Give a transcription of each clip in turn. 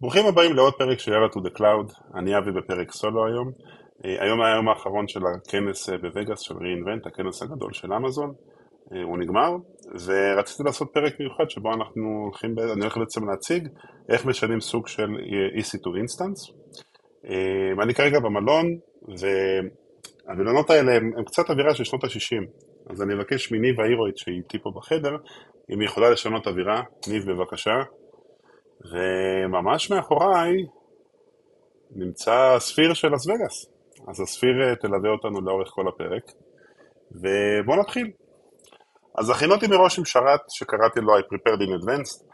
ברוכים הבאים לעוד פרק של יאללה to the cloud, אני אבי בפרק סולו היום. אה, היום היה היום האחרון של הכנס אה, בווגאס של re-invent, הכנס הגדול של אמזון, אה, הוא נגמר, ורציתי לעשות פרק מיוחד שבו אנחנו הולכים, אני הולך בעצם להציג איך משנים סוג של EC2 instance. אני כרגע במלון, והמלונות האלה הם, הם קצת אווירה של שנות ה-60, אז אני אבקש מניב האירואית שהיא איתי פה בחדר, אם היא יכולה לשנות אווירה, ניב בבקשה. וממש מאחוריי נמצא הספיר של אס וגאס. אז הספיר אה, תלווה אותנו לאורך כל הפרק. ובואו נתחיל. אז הכינותי מראש עם שרת שקראתי לו I prepared in advanced.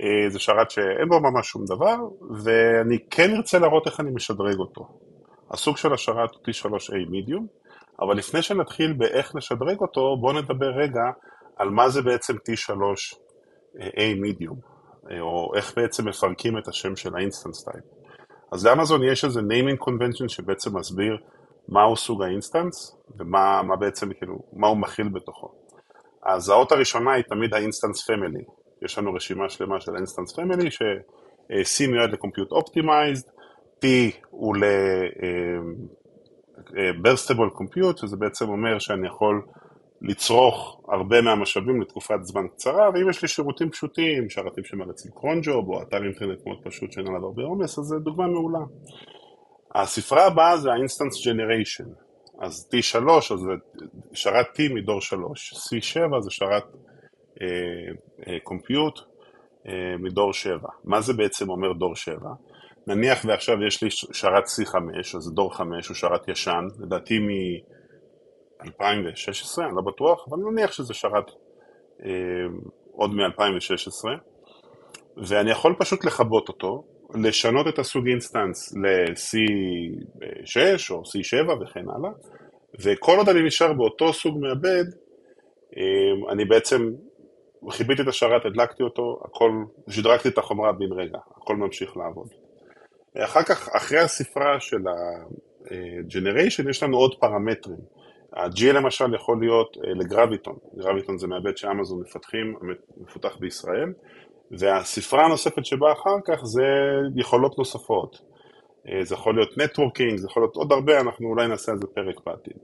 אה, זה שרת שאין בו ממש שום דבר, ואני כן ארצה להראות איך אני משדרג אותו. הסוג של השרת הוא T3A medium, אבל לפני שנתחיל באיך לשדרג אותו, בואו נדבר רגע על מה זה בעצם T3A medium. אה, או איך בעצם מפרקים את השם של ה instance type. אז לאמזון יש איזה naming convention שבעצם מסביר מהו סוג ה instance ומה בעצם, כאילו, מה הוא מכיל בתוכו. אז האות הראשונה היא תמיד ה instance family. יש לנו רשימה שלמה של ה instance family ש-C מיועד ל compute optimized, T הוא ל-burstable אה, אה, compute, שזה בעצם אומר שאני יכול לצרוך הרבה מהמשאבים לתקופת זמן קצרה, ואם יש לי שירותים פשוטים, שרתים שמריצים קרונג'וב, או אתר אינטרנט מאוד פשוט שאין עליו הרבה עומס, אז זו דוגמה מעולה. הספרה הבאה זה ה-instance generation, אז T3, אז זה שרת T מדור 3, C7 זה שרת קומפיוט uh, uh, uh, מדור 7. מה זה בעצם אומר דור 7? נניח ועכשיו יש לי שרת C5, אז דור 5 הוא שרת ישן, לדעתי מ... 2016, אני לא בטוח, אבל נניח שזה שרת אה, עוד מ-2016, ואני יכול פשוט לכבות אותו, לשנות את הסוג instance ל-C6 או C7 וכן הלאה, וכל עוד אני נשאר באותו סוג מעבד, אה, אני בעצם חיביתי את השרת, הדלקתי אותו, הכל, שדרגתי את החומרה בן רגע, הכל ממשיך לעבוד. אחר כך, אחרי הספרה של ה-Generation, יש לנו עוד פרמטרים. ה-G למשל יכול להיות אה, לגרביטון, גרביטון זה מעבד שאמזון מפתחים, מפותח בישראל, והספרה הנוספת שבאה אחר כך זה יכולות נוספות. אה, זה יכול להיות נטוורקינג, זה יכול להיות עוד הרבה, אנחנו אולי נעשה על זה פרק בעתיד.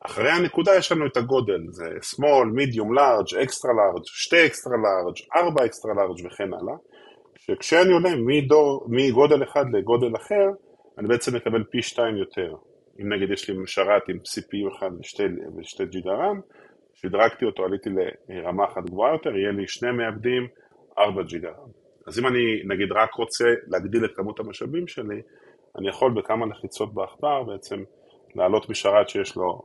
אחרי הנקודה יש לנו את הגודל, זה small, medium, large, extra large, שתי extra large, ארבע extra large וכן הלאה, שכשאני עולה מדור, מגודל אחד לגודל אחר, אני בעצם מקבל פי שתיים יותר. אם נגיד יש לי שרת עם CPU אחד ושתי, ושתי רם, שדרגתי אותו, עליתי לרמה אחת גבוהה יותר, יהיה לי שני מעבדים, 4 ג'יגה רם. אז אם אני נגיד רק רוצה להגדיל את כמות המשאבים שלי, אני יכול בכמה לחיצות בעכבר בעצם לעלות משרת שיש לו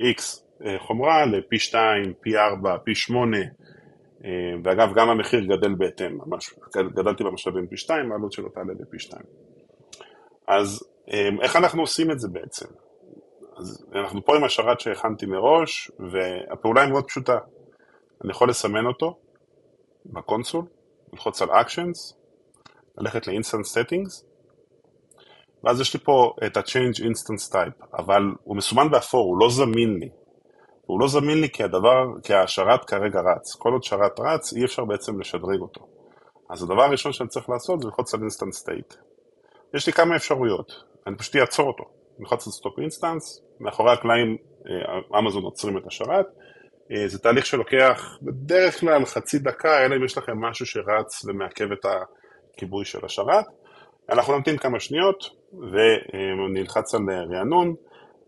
X אה, חומרה לפי 2, פי 4, פי 8, אה, ואגב גם המחיר גדל בהתאם, ממש גדלתי במשאבים פי 2, העלות שלו תעלה בפי 2. אז איך אנחנו עושים את זה בעצם? אז אנחנו פה עם השרת שהכנתי מראש, והפעולה היא מאוד פשוטה. אני יכול לסמן אותו בקונסול, ללחוץ על Actions, ללכת ל-Instance Settings, ואז יש לי פה את ה-Change Instance Type, אבל הוא מסומן באפור, הוא לא זמין לי. הוא לא זמין לי כי הדבר, כי השרת כרגע רץ. כל עוד שרת רץ, אי אפשר בעצם לשדרג אותו. אז הדבר הראשון שאני צריך לעשות זה ללחוץ על Instance State. יש לי כמה אפשרויות. אני פשוט אעצור אותו. נלחץ על stop instance, מאחורי הקלעים אה, אמזון עוצרים את השרת. אה, זה תהליך שלוקח בדרך כלל חצי דקה, אלא אם יש לכם משהו שרץ ומעכב את הכיבוי של השרת. אנחנו נמתין כמה שניות ונלחץ על רענון,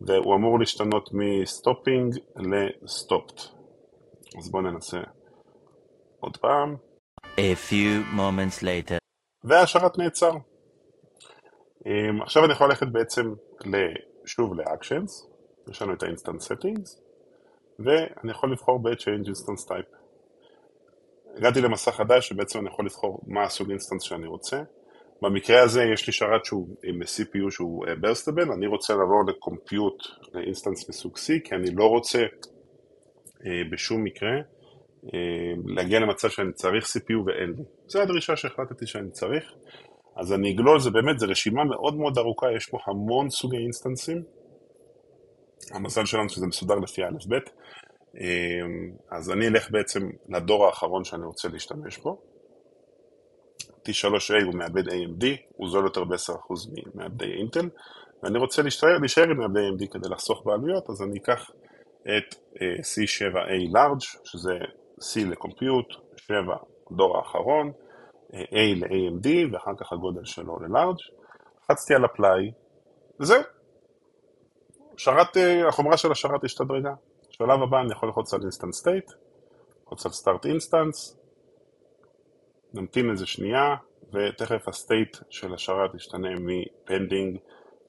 והוא אמור להשתנות מ stopping ל stopped. אז בואו ננסה עוד פעם. A few moments later. והשרת נעצר. Um, עכשיו אני יכול ללכת בעצם שוב ל-Actions, יש לנו את ה- Instance Settings, ואני יכול לבחור ב-Change Instance Type. הגעתי למסך חדש שבעצם אני יכול לבחור מה הסוג instance שאני רוצה. במקרה הזה יש לי שרת שהוא עם CPU שהוא burstable, אני רוצה לעבור ל compute, ל instance מסוג C, כי אני לא רוצה בשום מקרה להגיע למצב שאני צריך CPU ואין לי. זו הדרישה שהחלטתי שאני צריך. אז אני אגלול, זה באמת, זו רשימה מאוד מאוד ארוכה, יש פה המון סוגי אינסטנסים. המזל שלנו שזה מסודר לפי א' ב', אז אני אלך בעצם לדור האחרון שאני רוצה להשתמש בו. T3A הוא מעבד AMD, הוא זול יותר ב-10% ממעבדי אינטל, ואני רוצה להישאר, להישאר עם מעבדי AMD כדי לחסוך בעלויות, אז אני אקח את C7A Large, שזה C ל compute, 7 דור האחרון, A ל-AMD ואחר כך הגודל שלו ל-Large, לחצתי על apply, וזהו. שרת, החומרה של השרת השתדרגה. בשלב הבא אני יכול ללחוץ על instance state, ללחוץ על start instance, נמתין איזה שנייה, ותכף ה state של השרת ישתנה מ pending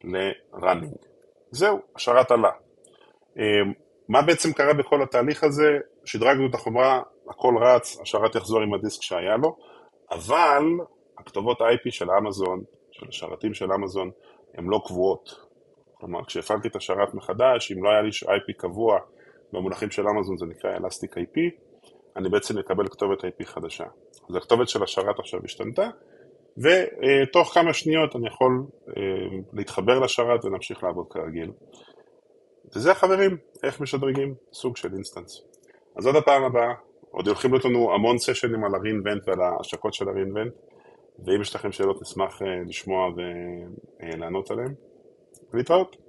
ל-running. זהו, השרת עלה. מה בעצם קרה בכל התהליך הזה? שדרגנו את החומרה, הכל רץ, השרת יחזור עם הדיסק שהיה לו, אבל הכתובות IP של אמזון, של השרתים של אמזון, הן לא קבועות. כלומר, כשהפעלתי את השרת מחדש, אם לא היה לי IP קבוע, במונחים של אמזון זה נקרא Elastic IP, אני בעצם אקבל כתובת IP חדשה. אז הכתובת של השרת עכשיו השתנתה, ותוך כמה שניות אני יכול להתחבר לשרת ונמשיך לעבוד כרגיל. וזה החברים, איך משדרגים סוג של instance. אז עד הפעם הבאה, עוד הולכים להיות לנו המון סשנים על ה-reinvent ועל ההשקות של ה-reinvent, ואם יש לכם שאלות נשמח לשמוע ולענות עליהן. להתראות.